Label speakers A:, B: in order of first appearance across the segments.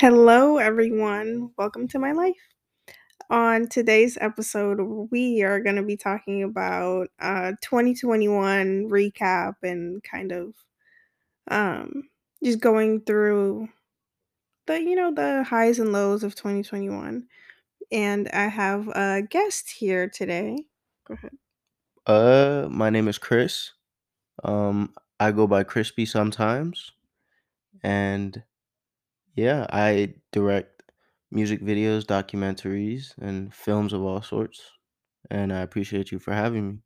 A: Hello, everyone. Welcome to my life. On today's episode, we are going to be talking about uh 2021 recap and kind of um just going through the you know the highs and lows of 2021. And I have a guest here today. Go ahead.
B: Uh, my name is Chris. Um, I go by Crispy sometimes, and yeah, I direct music videos, documentaries, and films of all sorts. And I appreciate you for having me.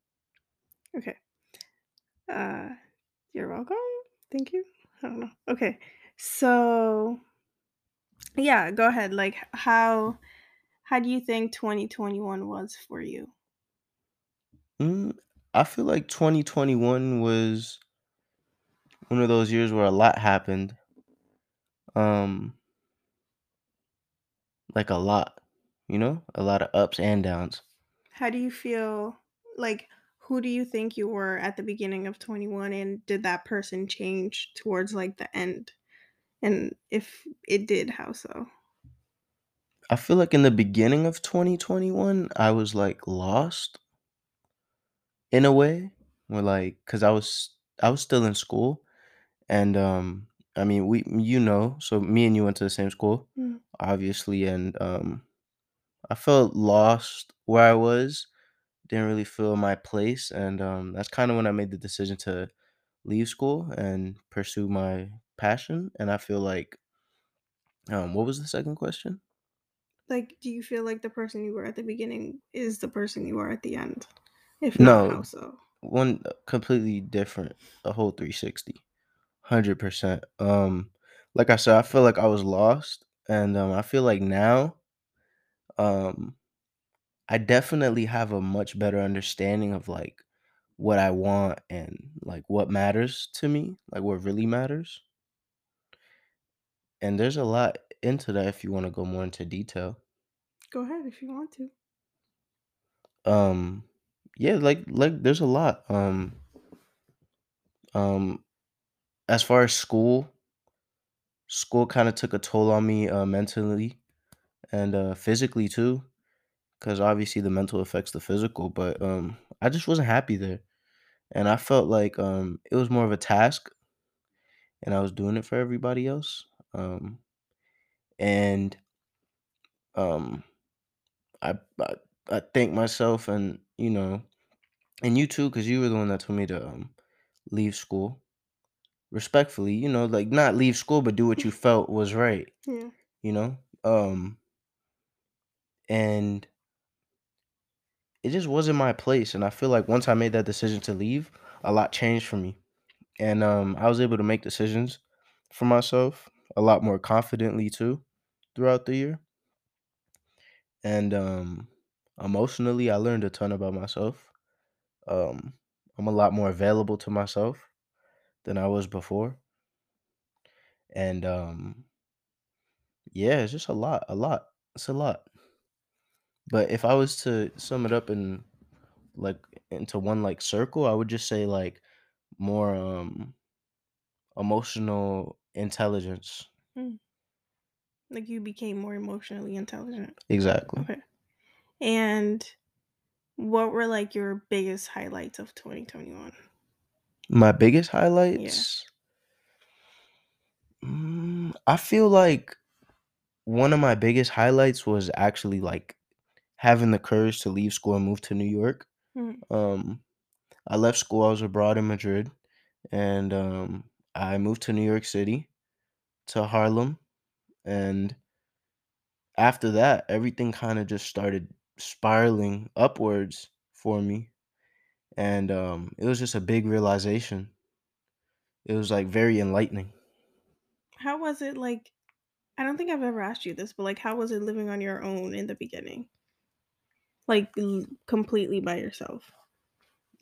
A: Okay. Uh you're welcome. Thank you. I don't know. Okay. So, yeah, go ahead. Like how how do you think 2021 was for you?
B: Mm, I feel like 2021 was one of those years where a lot happened. Um, like a lot, you know, a lot of ups and downs.
A: How do you feel like who do you think you were at the beginning of 21 and did that person change towards like the end? And if it did, how so?
B: I feel like in the beginning of 2021, I was like lost in a way. Where like, cause I was I was still in school, and um, I mean, we you know, so me and you went to the same school,
A: Mm.
B: obviously, and um, I felt lost where I was. Didn't really feel my place, and um, that's kind of when I made the decision to leave school and pursue my passion. And I feel like, um, what was the second question?
A: Like do you feel like the person you were at the beginning is the person you are at the end? If not, how
B: No,
A: so?
B: one uh, completely different, a whole 360. 100%. Um, like I said, I feel like I was lost, and um, I feel like now, um, I definitely have a much better understanding of like what I want and like what matters to me, like what really matters. And there's a lot into that if you want to go more into detail.
A: Go ahead if you want to.
B: Um, yeah, like like there's a lot. Um, um, as far as school, school kind of took a toll on me uh, mentally and uh, physically too. because obviously the mental affects the physical but um i just wasn't happy there and i felt like um it was more of a task and i was doing it for everybody else um and um i i, I thank myself and you know and you too because you were the one that told me to um leave school respectfully you know like not leave school but do what you felt was right
A: Yeah.
B: you know um and it just wasn't my place and i feel like once i made that decision to leave a lot changed for me and um, I was able to make decisions for myself a lot more confidently too throughout the year. And um, emotionally, I learned a ton about myself. Um, I'm a lot more available to myself than I was before, and um, yeah, it's just a lot, a lot. It's a lot. But if I was to sum it up in like into one like circle, I would just say like more um emotional intelligence.
A: Mm. Like you became more emotionally intelligent.
B: Exactly.
A: Okay. And what were like your biggest highlights of 2021?
B: My biggest highlights. Mm, I feel like one of my biggest highlights was actually like having the courage to leave school and move to New York.
A: Mm.
B: Um, I left school. I was abroad in Madrid, and um, I moved to New York City, to Harlem, and after that, everything kind of just started spiraling upwards for me, and um, it was just a big realization. It was like very enlightening.
A: How was it like? I don't think I've ever asked you this, but like, how was it living on your own in the beginning? Like, l- completely by yourself.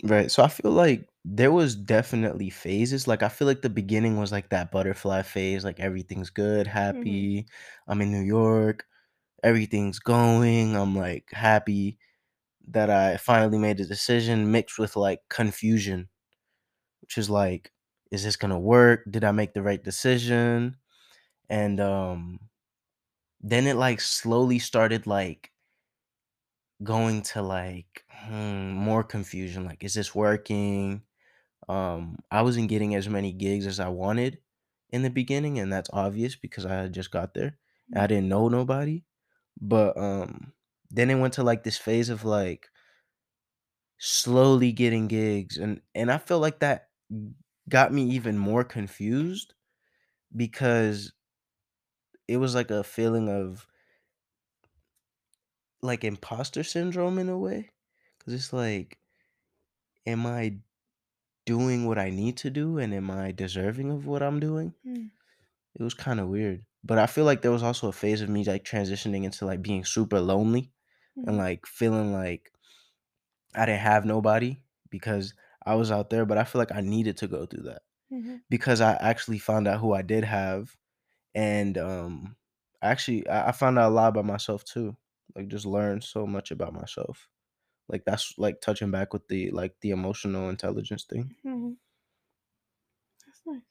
B: Right. So I feel like there was definitely phases. Like I feel like the beginning was like that butterfly phase, like everything's good,
A: hmm
B: happy. I'm in New York, everything's going. I'm like happy that I finally made a decision mixed with like confusion, which is like is this to work? Did I make the right decision? And um then it like slowly started like going to like hmm, more confusion. Like, is this working? Um, I wasn't getting as many gigs as I wanted in the beginning, and that's obvious because I had just got there. I
A: Mm,
B: didn't know nobody. But um then it went to like this phase of like slowly getting gigs and and I feel like that got me even more confused because it was like a feeling of like imposter syndrome in a way cuz it's like am I doing what I need to do and am I deserving of what I'm doing?
A: mm,
B: It was kind of weird. But I feel like there was also a phase of me like transitioning into like being super lonely and
A: mhm,
B: like feeling like I didn't have nobody because I was out there, but I feel like I needed to go through that
A: mhm,
B: because I actually found out who I did have, and um, actually I, I found out a lot about myself too. Like just learned so much about myself. Like that's like touching back with the like the emotional intelligence thing.
A: mhm. That's nice.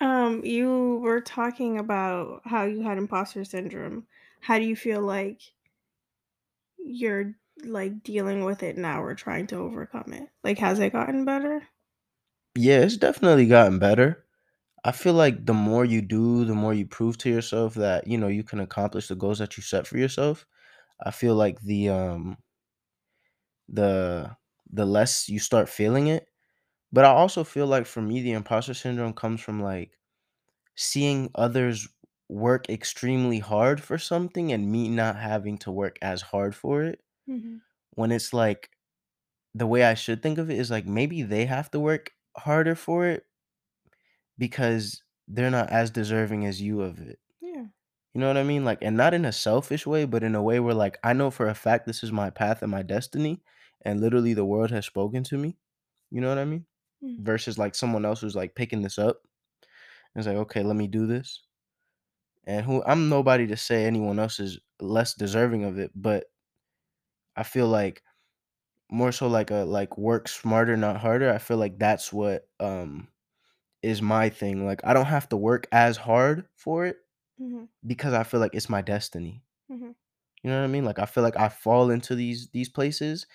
A: Um, you were talking about how you had imposter syndrome. How do you feel like you're like dealing with it now or trying to overcome it? Like, has it gotten better?
B: Yeah, it's definitely gotten better. I feel like the more you do, the more you prove to yourself that you know you can accomplish the goals that you set for yourself. I feel like the um the the less you start feeling it But I also feel like for me, the imposter syndrome comes from like seeing others work extremely hard for something and me not having to work as hard for it.
A: Mhm,
B: When it's like the way I should think of it is like maybe they have to work harder for it because they're not as deserving as you of it.
A: yeah,
B: You know what I mean? Like, and not in a selfish way, but in a way where like I know for a fact this is my path and my destiny, and literally the world has spoken to me. You know what I mean?
A: mm,
B: Versus like someone else who's like picking this up And It's like, "Okay, let me do this." And who I'm nobody to say anyone else is less deserving of it, but I feel like more so like a like work smarter, not harder. I feel like that's what um is my thing. Like I don't have to work as hard for it
A: mhm,
B: because I feel like it's my destiny.
A: mhm,
B: You know what I mean? Like I feel like I fall into these these places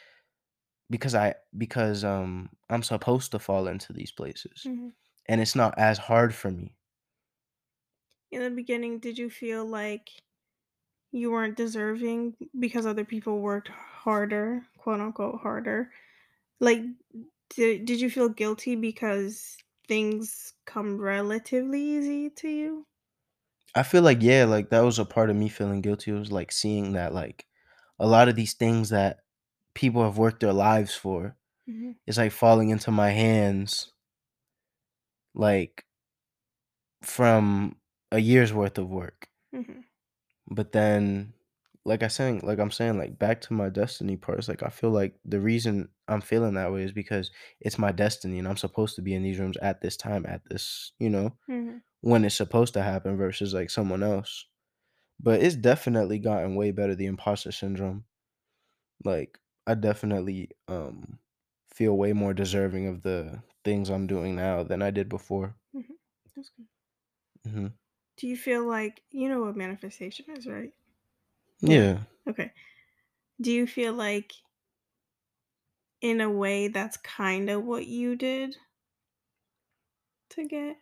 B: because I because um I'm supposed to fall into these places.
A: mhm.
B: And it's not as hard for me.
A: In the beginning, did you feel like you weren't deserving because other people worked harder, quote unquote harder? Like, did did you feel guilty because things come relatively easy to you?
B: I feel like yeah, like that was a part of me feeling guilty. It was like seeing that like a lot of these things that people have worked their lives for
A: Mhm,
B: is like falling into my hands like from a year's worth of work.
A: mhm,
B: But then like I saying like I'm saying like back to my destiny part, it's like I feel like the reason I'm feeling that way is because it's my destiny and I'm supposed to be in these rooms at this time at this, you know,
A: mhm,
B: when it's supposed to happen versus like someone else. But it's definitely gotten way better the imposter syndrome Like, I definitely, um, feel way more deserving of the things I'm doing now than I did before.
A: mhm. That's good.
B: Mhm.
A: Do you feel like you know what manifestation is, right? Yeah. Okay. Do you feel like in a way that's kind of what you did to get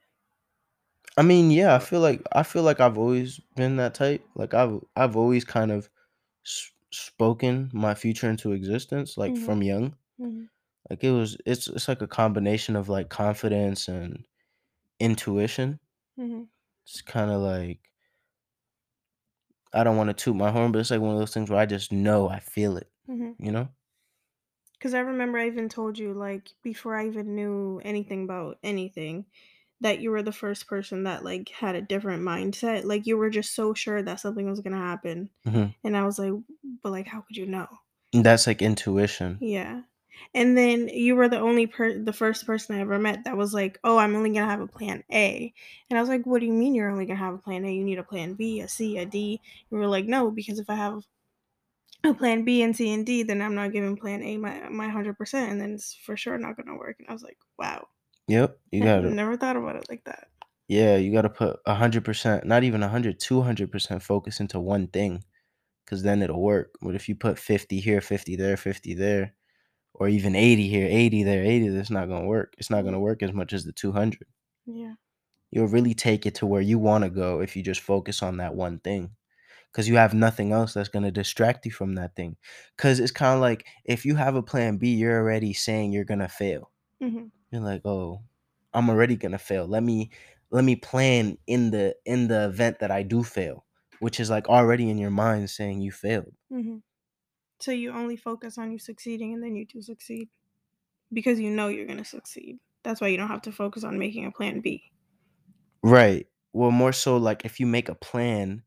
B: I mean, yeah, I feel like I feel like I've always been that type. Like, I've I've always kind of s spoken my future into existence, like,
A: Mhm,
B: from young.
A: mhm,
B: Like, it was it's it's like a combination of, like, confidence and intuition. It's kinda like I don't wanna toot my horn, but it's like one of those things where I just know, I feel it,
A: mhm.
B: you know?
A: Because I remember I even told you, like, before I even knew anything about anything, that you were the first person that, like, had a different mindset. Like, you were just so sure that something was gonna happen.
B: Mhm.
A: And I was like, but, like, how could you know?
B: That's like intuition.
A: Yeah. And then you were the only per the first person I ever met that was like, "Oh, I'm only gonna have a plan A." And I was like, "What do you mean you're only gonna have a plan A? You need a plan B, a C, a D." You were like, "No, because if I have a plan B and C and D, then I'm not giving plan A my my 100%, and then it's for sure not gonna work." And I was like, "Wow.
B: Yep, you gotta
A: never thought about it like that."
B: Yeah, you gotta put 100%, not even 100, 200% focus into one thing because then it'll work. But if you put 50 here, 50 there, 50 there, or even 80 here, 80 there, 80 that's not gonna work. It's not gonna work as much as the 200.
A: Yeah.
B: You'll really take it to where you wanna go if you just focus on that one thing because you have nothing else that's gonna distract you from that thing. Because it's kinda like, if you have a plan B, you're already saying you're gonna fail.
A: Mhm.
B: You're like, "Oh, I'm already gonna fail. Let me let me plan in the in the event that I do fail," which is, like, already in your mind saying you failed.
A: Mhm. So you only focus on you succeeding and then you do succeed? Because you know you're gonna succeed. That's why you don't have to focus on making a plan B.
B: Right. Well, more so, like, if you make a plan,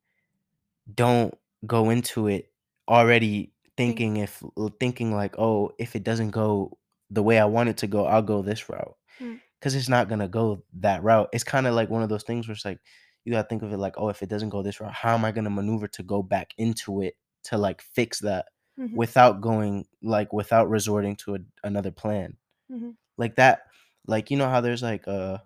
B: don't go into it already thinking if thinking like, "Oh, if it doesn't go the way I want it to go, I'll go this route."
A: Mm.
B: 'Cause it's not gonna go that route. It's kinda like one of those things where it's like, you gotta think of it like, "Oh, if it doesn't go this route, how am I gonna maneuver to go back into it to, like, fix that
A: Mhm.
B: without going like, without resorting to a another plan?"
A: Mhm.
B: Like that like, you know how there's, like, uh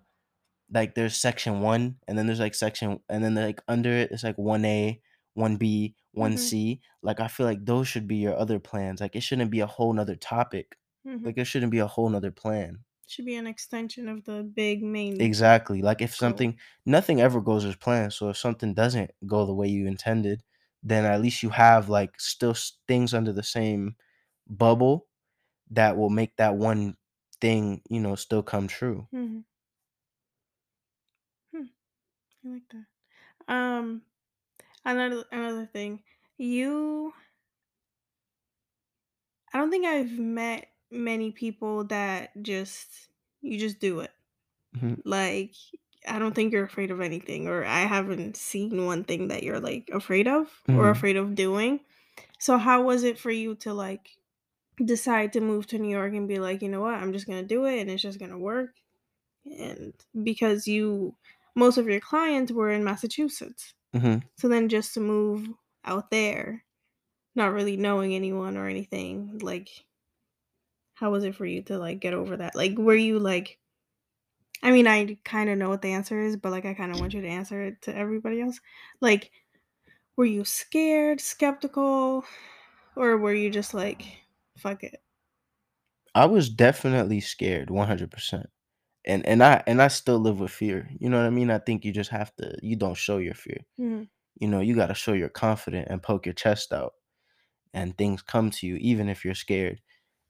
B: like, there's section 1, and then there's, like, section and then, like, under it, it's, like, 1A, 1B,
A: Mhm.
B: 1C? Like, I feel like those should be your other plans. Like, it shouldn't be a whole 'nother topic.
A: Mhm.
B: Like, it shouldn't be a whole 'nother plan.
A: Should be an extension of the big main
B: Exactly. Like, if something nothing ever goes as planned, so if something doesn't go the way you intended, then at least you have, like, still things under the same bubble that will make that one thing, you know, still come true.
A: Mhm. Hmm. I like that. Um, another another thing. You I don't think I've met many people that just you just do it.
B: Mhm.
A: Like, I don't think you're afraid of anything, or I haven't seen one thing that you're, like, afraid of or
B: Mhm.
A: afraid of doing. So how was it for you to, like, decide to move to New York and be like, "You know what? I'm just gonna do it, and it's just gonna work." And because you most of your clients were in Massachusetts.
B: Mhm.
A: So then just to move out there, not really knowing anyone or anything, like how was it for you to, like, get over that? Like, were you, like I mean, I kinda know what the answer is, but, like, I kinda want you to answer it to everybody else. Like, were you scared, skeptical, or were you just like, "Fuck it?"
B: I was definitely scared 100%. And and I and I still live with fear, you know what I mean? I think you just have to you don't show your fear.
A: Mhm.
B: You know, you gotta show you're confident and poke your chest out, and things come to you even if you're scared.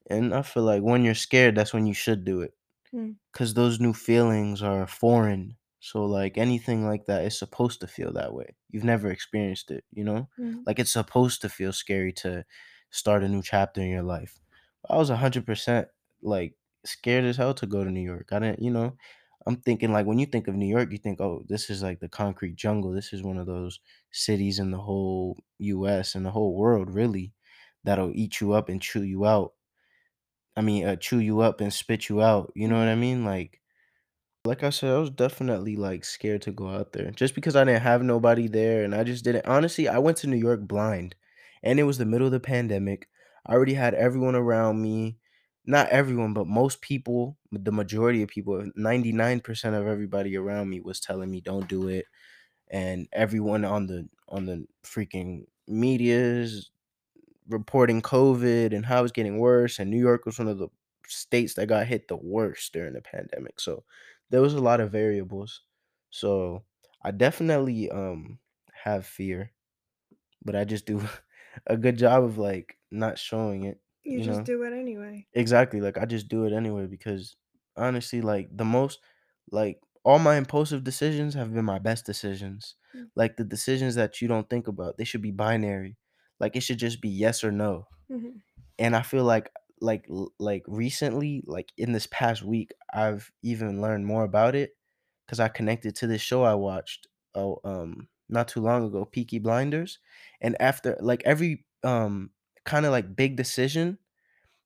B: And I feel like when you're scared, that's when you should do it.
A: Mm.
B: 'Cause those new feelings are foreign. So, like, anything like that is supposed to feel that way. You've never experienced it, you know?
A: Mhm.
B: Like, it's supposed to feel scary to start a new chapter in your life. I was 100%, like, scared as hell to go to New York. I didn't you know? I'm thinking, like, when you think of New York, you think, "Oh, this is, like, the concrete jungle. This is one of those cities in the whole US and the whole world, really, that'll eat you up and chew you out." I mean, uh, chew you up and spit you out, you know what I mean? Like like I said, I was definitely, like, scared to go out there just because I didn't have nobody there, and I just didn't honestly, I went to New York blind, and it was the middle of the pandemic. I already had everyone around me not everyone, but most people, the majority of people, 99% of everybody around me was telling me, "Don't do it." And everyone on the on the freaking medias reporting COVID and how it's getting worse, and New York was one of the states that got hit the worst during the pandemic, so there was a lot of variables. So, I definitely, um, have fear, but I just do a good job of, like, not showing it,
A: You
B: you
A: just
B: know?
A: do it anyway.
B: Exactly, like, I just do it anyway because, honestly, like, the most like, all my impulsive decisions have been my best decisions.
A: Mm.
B: Like, the decisions that you don't think about, they should be binary. Like, it should just be yes or no.
A: Mhm.
B: And I feel like like like, recently, like, in this past week, I've even learned more about it because I connected to this show I watched, oh, um, not too long ago, Peaky Blinders, and after like, every, um, kinda, like, big decision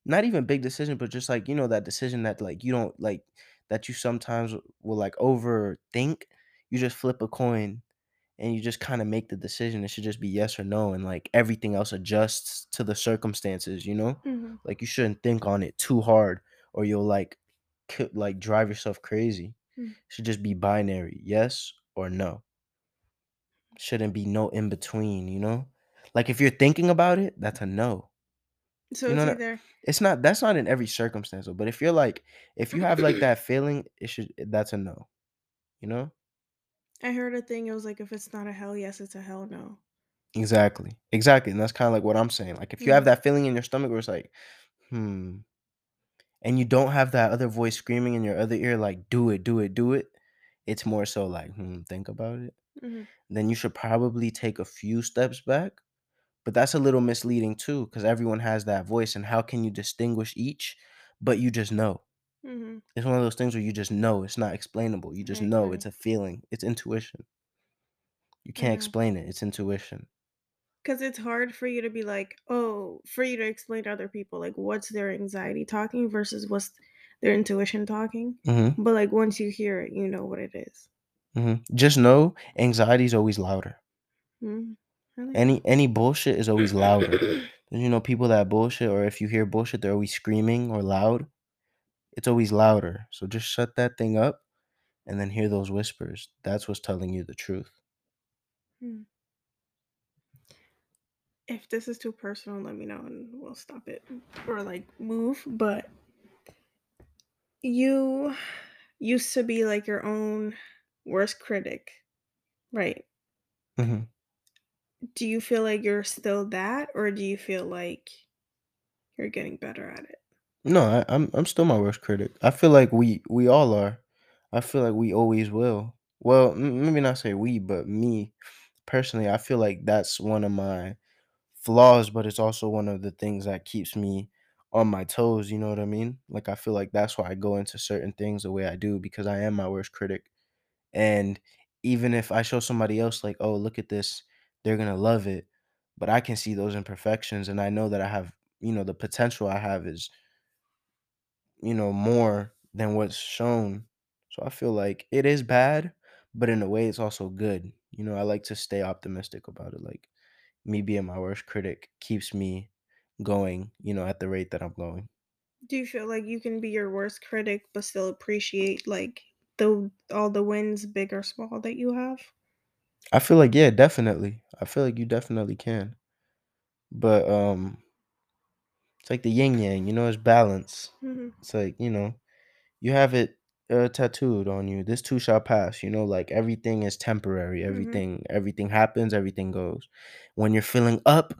B: not even big decision, but just, like, you know, that decision that, like, you don't like, that you sometimes will, like, overthink, you just flip a coin, and you just kinda make the decision. It should just be yes or no, and, like, everything else adjusts to the circumstances, you know?
A: Mhm.
B: Like, you shouldn't think on it too hard or you'll, like, c like, drive yourself crazy.
A: Mm.
B: should just be binary, yes or no. Shouldn't be no in between, you know? Like if you're thinking about it, that's a no.
A: So
B: You
A: it's
B: know what I-
A: either
B: It's not that's not in every circumstance, but if you're like if you have like that feeling, it should that's a no. You know?
A: I heard a thing. It was like if it's not a hell yes, it's a hell no.
B: Exactly. Exactly. And that's kind of like what I'm saying. Like if you have
A: Mhm.
B: that feeling in your stomach where it's like, hmm, and you don't have that other voice screaming in your other ear, like, do it, do it, do it. It's more so like, hmm, think about it.
A: Mhm.
B: Then you should probably take a few steps back. But that's a little misleading too, because everyone has that voice. And how can you distinguish each? But you just know.
A: Mhm.
B: It's one of those things where you just know. It's not explainable. You just know. It's a feeling. It's intuition. You can't
A: know.
B: explain it. It's intuition.
A: Because it's hard for you to be like, oh, for you to explain to other people, like, what's their anxiety talking versus what's their intuition talking.
B: hmm
A: But, like, once you hear it, you know what it is.
B: hmm Just know anxiety is always louder.
A: Mhm. Like
B: Any any bullshit is always louder. You know, people that bullshit, or if you hear bullshit, they're always screaming or loud. It's always louder. So just shut that thing up and then hear those whispers. That's what's telling you the truth.
A: Hmm. if this is too personal, let me know and we'll stop it or like move. But you used to be like your own worst critic, right?
B: hmm
A: Do you feel like you're still that, or do you feel like you're getting better at it?
B: No, I, I'm I'm still my worst critic. I feel like we we all are. I feel like we always will. Well, m- maybe not say we, but me personally. I feel like that's one of my flaws, but it's also one of the things that keeps me on my toes. You know what I mean? Like I feel like that's why I go into certain things the way I do because I am my worst critic. And even if I show somebody else, like, oh, look at this, they're gonna love it. But I can see those imperfections, and I know that I have, you know, the potential I have is you know, more than what's shown. So I feel like it is bad, but in a way it's also good. You know, I like to stay optimistic about it. Like me being my worst critic keeps me going, you know, at the rate that I'm going.
A: Do you feel like you can be your worst critic but still appreciate like the all the wins, big or small, that you have?
B: I feel like yeah, definitely. I feel like you definitely can. But um it's like the yin yang, you know, it's balance.
A: hmm
B: It's like, you know, you have it uh, tattooed on you. This too shall pass. You know, like everything is temporary.
A: hmm
B: Everything, everything happens. Everything goes. When you're feeling up,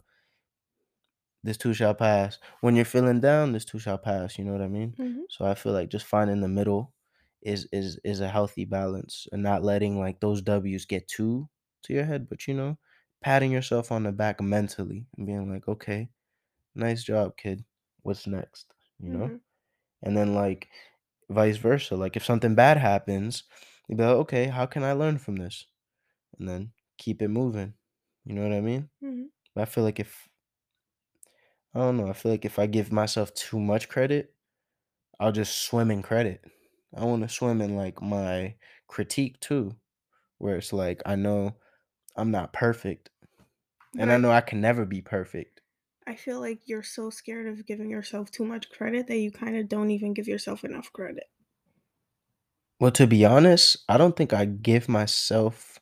B: this too shall pass. When you're feeling down, this too shall pass. You know what I mean?
A: hmm
B: So I feel like just finding the middle is is is a healthy balance and not letting like those W's get too to your head, but you know, patting yourself on the back mentally and being like, okay, nice job, kid. What's next? You know?
A: hmm
B: And then like vice versa. Like if something bad happens, you'd be like, okay, how can I learn from this? And then keep it moving. You know what I mean?
A: hmm
B: But I feel like if I don't know, I feel like if I give myself too much credit, I'll just swim in credit. I want to swim in like my critique too, where it's like I know I'm not perfect
A: But
B: and I know I can never be perfect.
A: I feel like you're so scared of giving yourself too much credit that you kind of don't even give yourself enough credit.
B: Well, to be honest, I don't think I give myself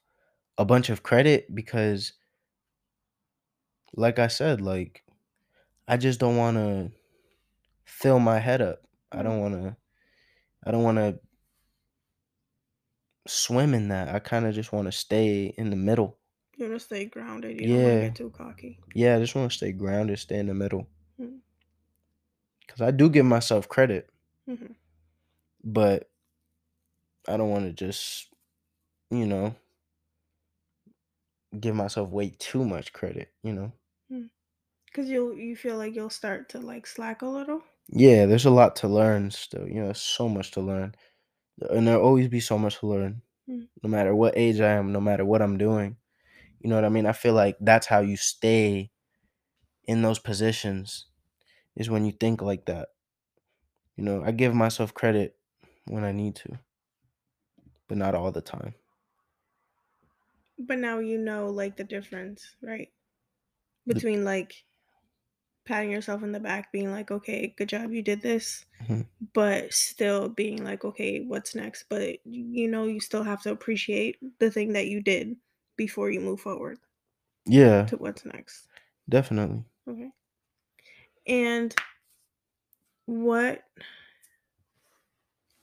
B: a bunch of credit because like I said, like I just don't want to fill my head up. I
A: Mm.
B: don't want to I don't want to swim in that. I kind of just want to stay in the middle.
A: You want to stay grounded. You don't want to
B: Yeah.
A: get too cocky.
B: Yeah, I just want to stay grounded, stay in the middle.
A: Mm.
B: Cuz I do give myself credit,
A: hmm
B: but I don't want to just, you know, give myself way too much credit, you know.
A: Because you'll you feel like you'll start to like slack a little.
B: Yeah, there's a lot to learn still. You know, there's so much to learn. And there'll always be so much to learn.
A: Mm.
B: No matter what age I am, no matter what I'm doing. You know what I mean? I feel like that's how you stay in those positions is when you think like that. You know, I give myself credit when I need to, but not all the time.
A: But now you know like the difference, right?
B: The-
A: Between like patting yourself in the back, being like, okay, good job, you did this,
B: Mhm.
A: but still being like, okay, what's next? But you know, you still have to appreciate the thing that you did before you move forward
B: Yeah,
A: to what's next.
B: definitely.
A: Okay. And what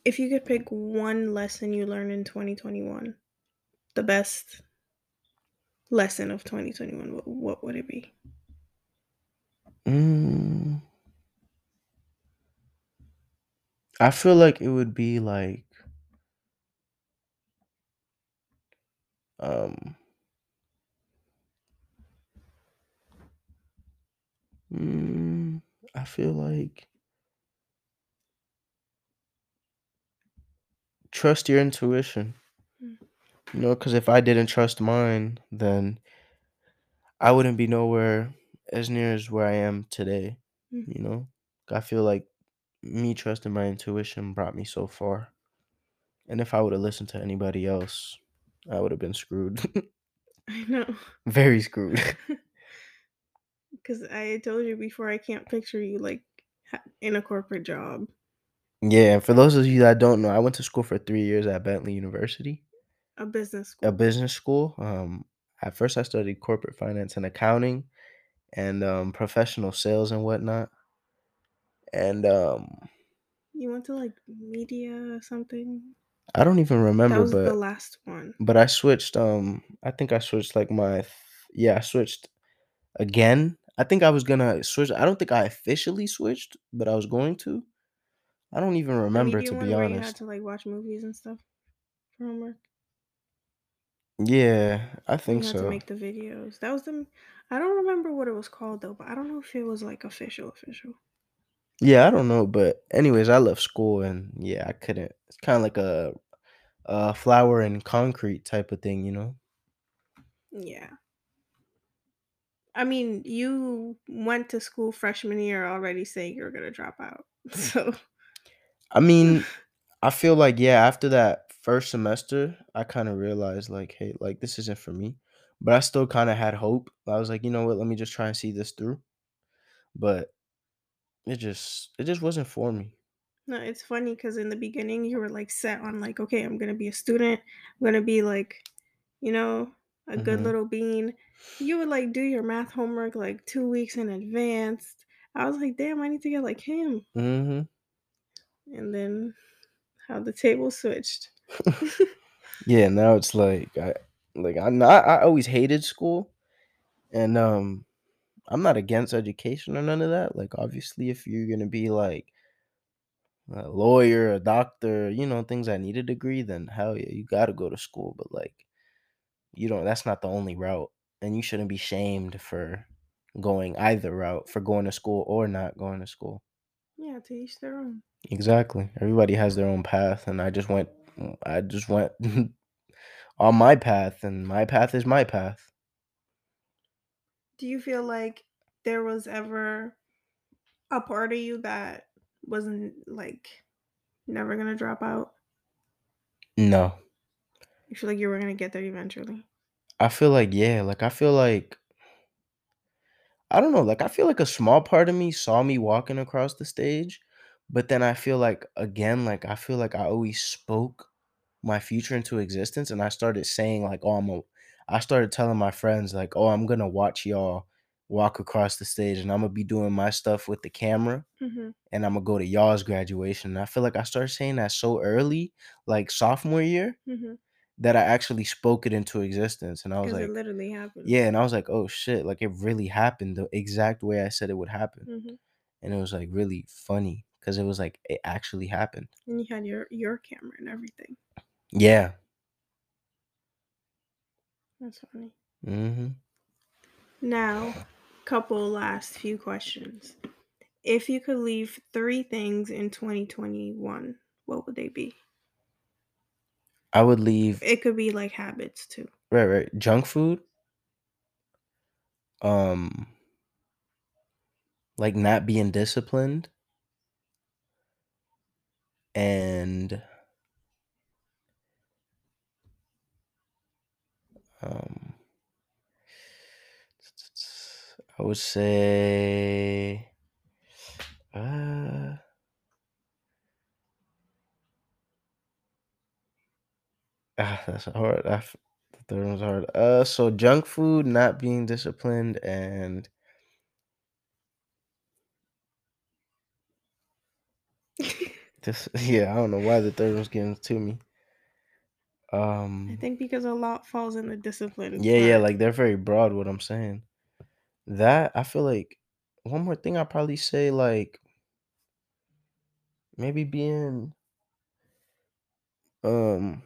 A: if you could pick one lesson you learned in 2021, the best lesson of 2021, what, what would it be?
B: Mm, I feel like it would be like um mm, I feel like trust your intuition.
A: Mm.
B: You know, because if I didn't trust mine, then I wouldn't be nowhere as near as where I am today.
A: Mm.
B: You know, I feel like me trusting my intuition brought me so far. And if I would have listened to anybody else, I would have been screwed.
A: I know.
B: Very screwed.
A: Because I told you before, I can't picture you like in a corporate job.
B: yeah, and for those of you that don't know, I went to school for three years at Bentley University,
A: A business
B: a
A: school.
B: business school. Um, at first, I studied corporate finance and accounting, and um, professional sales and whatnot. And um,
A: You went to like media or something?
B: I don't even remember.
A: That was the last one.
B: but I switched. Um, I think I switched like my th- yeah, I switched again. I think I was gonna switch. I don't think I officially switched, but I was going to. I don't even remember to be
A: where you had
B: honest.
A: to like watch movies and stuff for homework.
B: Yeah, I
A: You
B: think
A: had to
B: so.
A: make the videos. That was the. I don't remember what it was called though, but I don't know if it was like official, official.
B: Yeah, I don't know, but anyways, I left school and yeah, I couldn't. It's kind of like a a flower and concrete type of thing, you know.
A: Yeah. I mean, you went to school freshman year already saying you were gonna drop out. So
B: I mean, I feel like yeah, after that first semester, I kind of realized like, hey, like this isn't for me. But I still kind of had hope. I was like, you know what, let me just try and see this through. But it just it just wasn't for me.
A: no, it's funny because in the beginning you were like set on like, okay, I'm gonna be a student. I'm gonna be like, you know, a good
B: hmm
A: little bean. You would like do your math homework like two weeks in advance. I was like, damn, I need to get like him.
B: hmm
A: And then how the table switched.
B: Yeah, now it's like I like I not I always hated school, and um, I'm not against education or none of that. Like obviously, if you're gonna be like a lawyer, a doctor, you know, things that need a degree, then hell yeah, you gotta go to school. But like, you don't. That's not the only route, and you shouldn't be shamed for going either route, for going to school or not going to school.
A: yeah, to each their own.
B: Exactly. Everybody has their own path, and I just went. Mm, I just went on my path, and my path is my path.
A: Do you feel like there was ever a part of you that wasn't like never gonna drop out?
B: No,
A: You feel like you were gonna get there eventually?
B: I feel like yeah, like I feel like I don't know, like I feel like a small part of me saw me walking across the stage, but then I feel like again, like I feel like I always spoke my future into existence and I started saying like, "Oh, I'm a I started telling my friends like, "Oh, I'm going to watch y'all walk across the stage and I'm going to be doing my stuff with the camera
A: Mm-hmm.
B: and I'm going to go to y'all's graduation." And I feel like I started saying that so early, like sophomore year,
A: Mm-hmm.
B: That I actually spoke it into existence and I was
A: Because it
B: like,
A: literally happened.
B: yeah, and I was like, "Oh shit, like it really happened the exact way I said it would happen."
A: Mm-hmm.
B: And it was like really funny cuz it was like it actually happened.
A: And you had your your camera and everything.
B: Yeah.
A: That's funny.
B: Mhm.
A: Now, couple last few questions. If you could leave three things in 2021, what would they be?
B: I would leave
A: It could be like habits too.
B: right, right, junk food, um like not being disciplined and um I would say uh ah, that's hard. I f- the third one's hard. Uh so junk food, not being disciplined and this yeah, I don't know why the third one's getting to me. Um, I
A: think because a lot falls in the discipline.
B: yeah, yeah, like they're very broad what I'm saying. That I feel like one more thing I'd probably say like maybe being um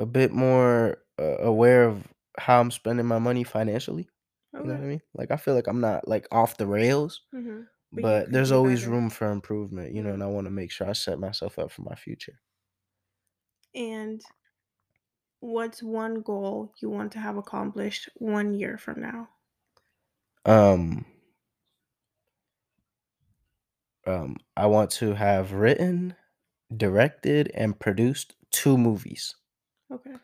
B: a bit more uh, aware of how I'm spending my money financially. You know what I
A: Okay.
B: mean? Like I feel like I'm not like off the rails,
A: Mhm. But
B: but,
A: could
B: there's always
A: better.
B: room for improvement, you know, and I want to make sure I set myself up for my future.
A: And what's one goal you want to have accomplished one year from now?
B: Um um I want to have written, directed and produced two movies.
A: Okay.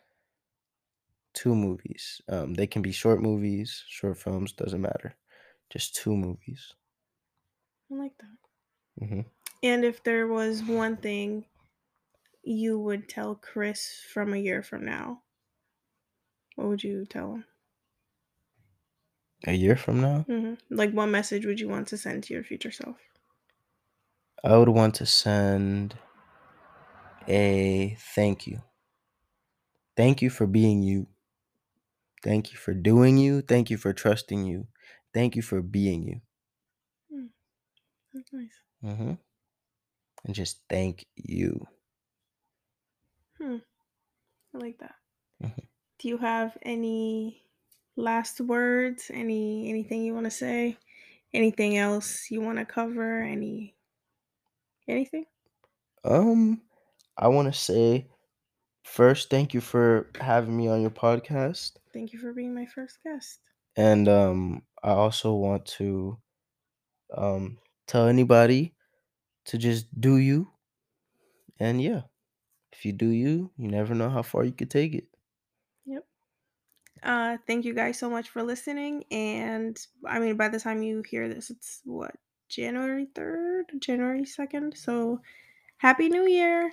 B: Two movies. Um they can be short movies, short films, doesn't matter. Just two movies.
A: I like that.
B: hmm
A: And if there was one thing you would tell Chris from a year from now, what would you tell him?
B: A year from now,
A: hmm Like, what message would you want to send to your future self?
B: I would want to send a thank you. Thank you for being you. Thank you for doing you. Thank you for trusting you. Thank you for being you.
A: That's nice.
B: hmm And just thank you.
A: Hmm. I like that.
B: Mhm.
A: Do you have any last words? Any anything you want to say? Anything else you want to cover? Any anything?
B: Um, I want to say first, thank you for having me on your podcast.
A: Thank you for being my first guest.
B: And um, I also want to um, tell anybody to just do you. And yeah, if you do you, you never know how far you could take it.
A: Yep. Uh, thank you guys so much for listening. And I mean, by the time you hear this, it's what January third, January second. So happy New Year,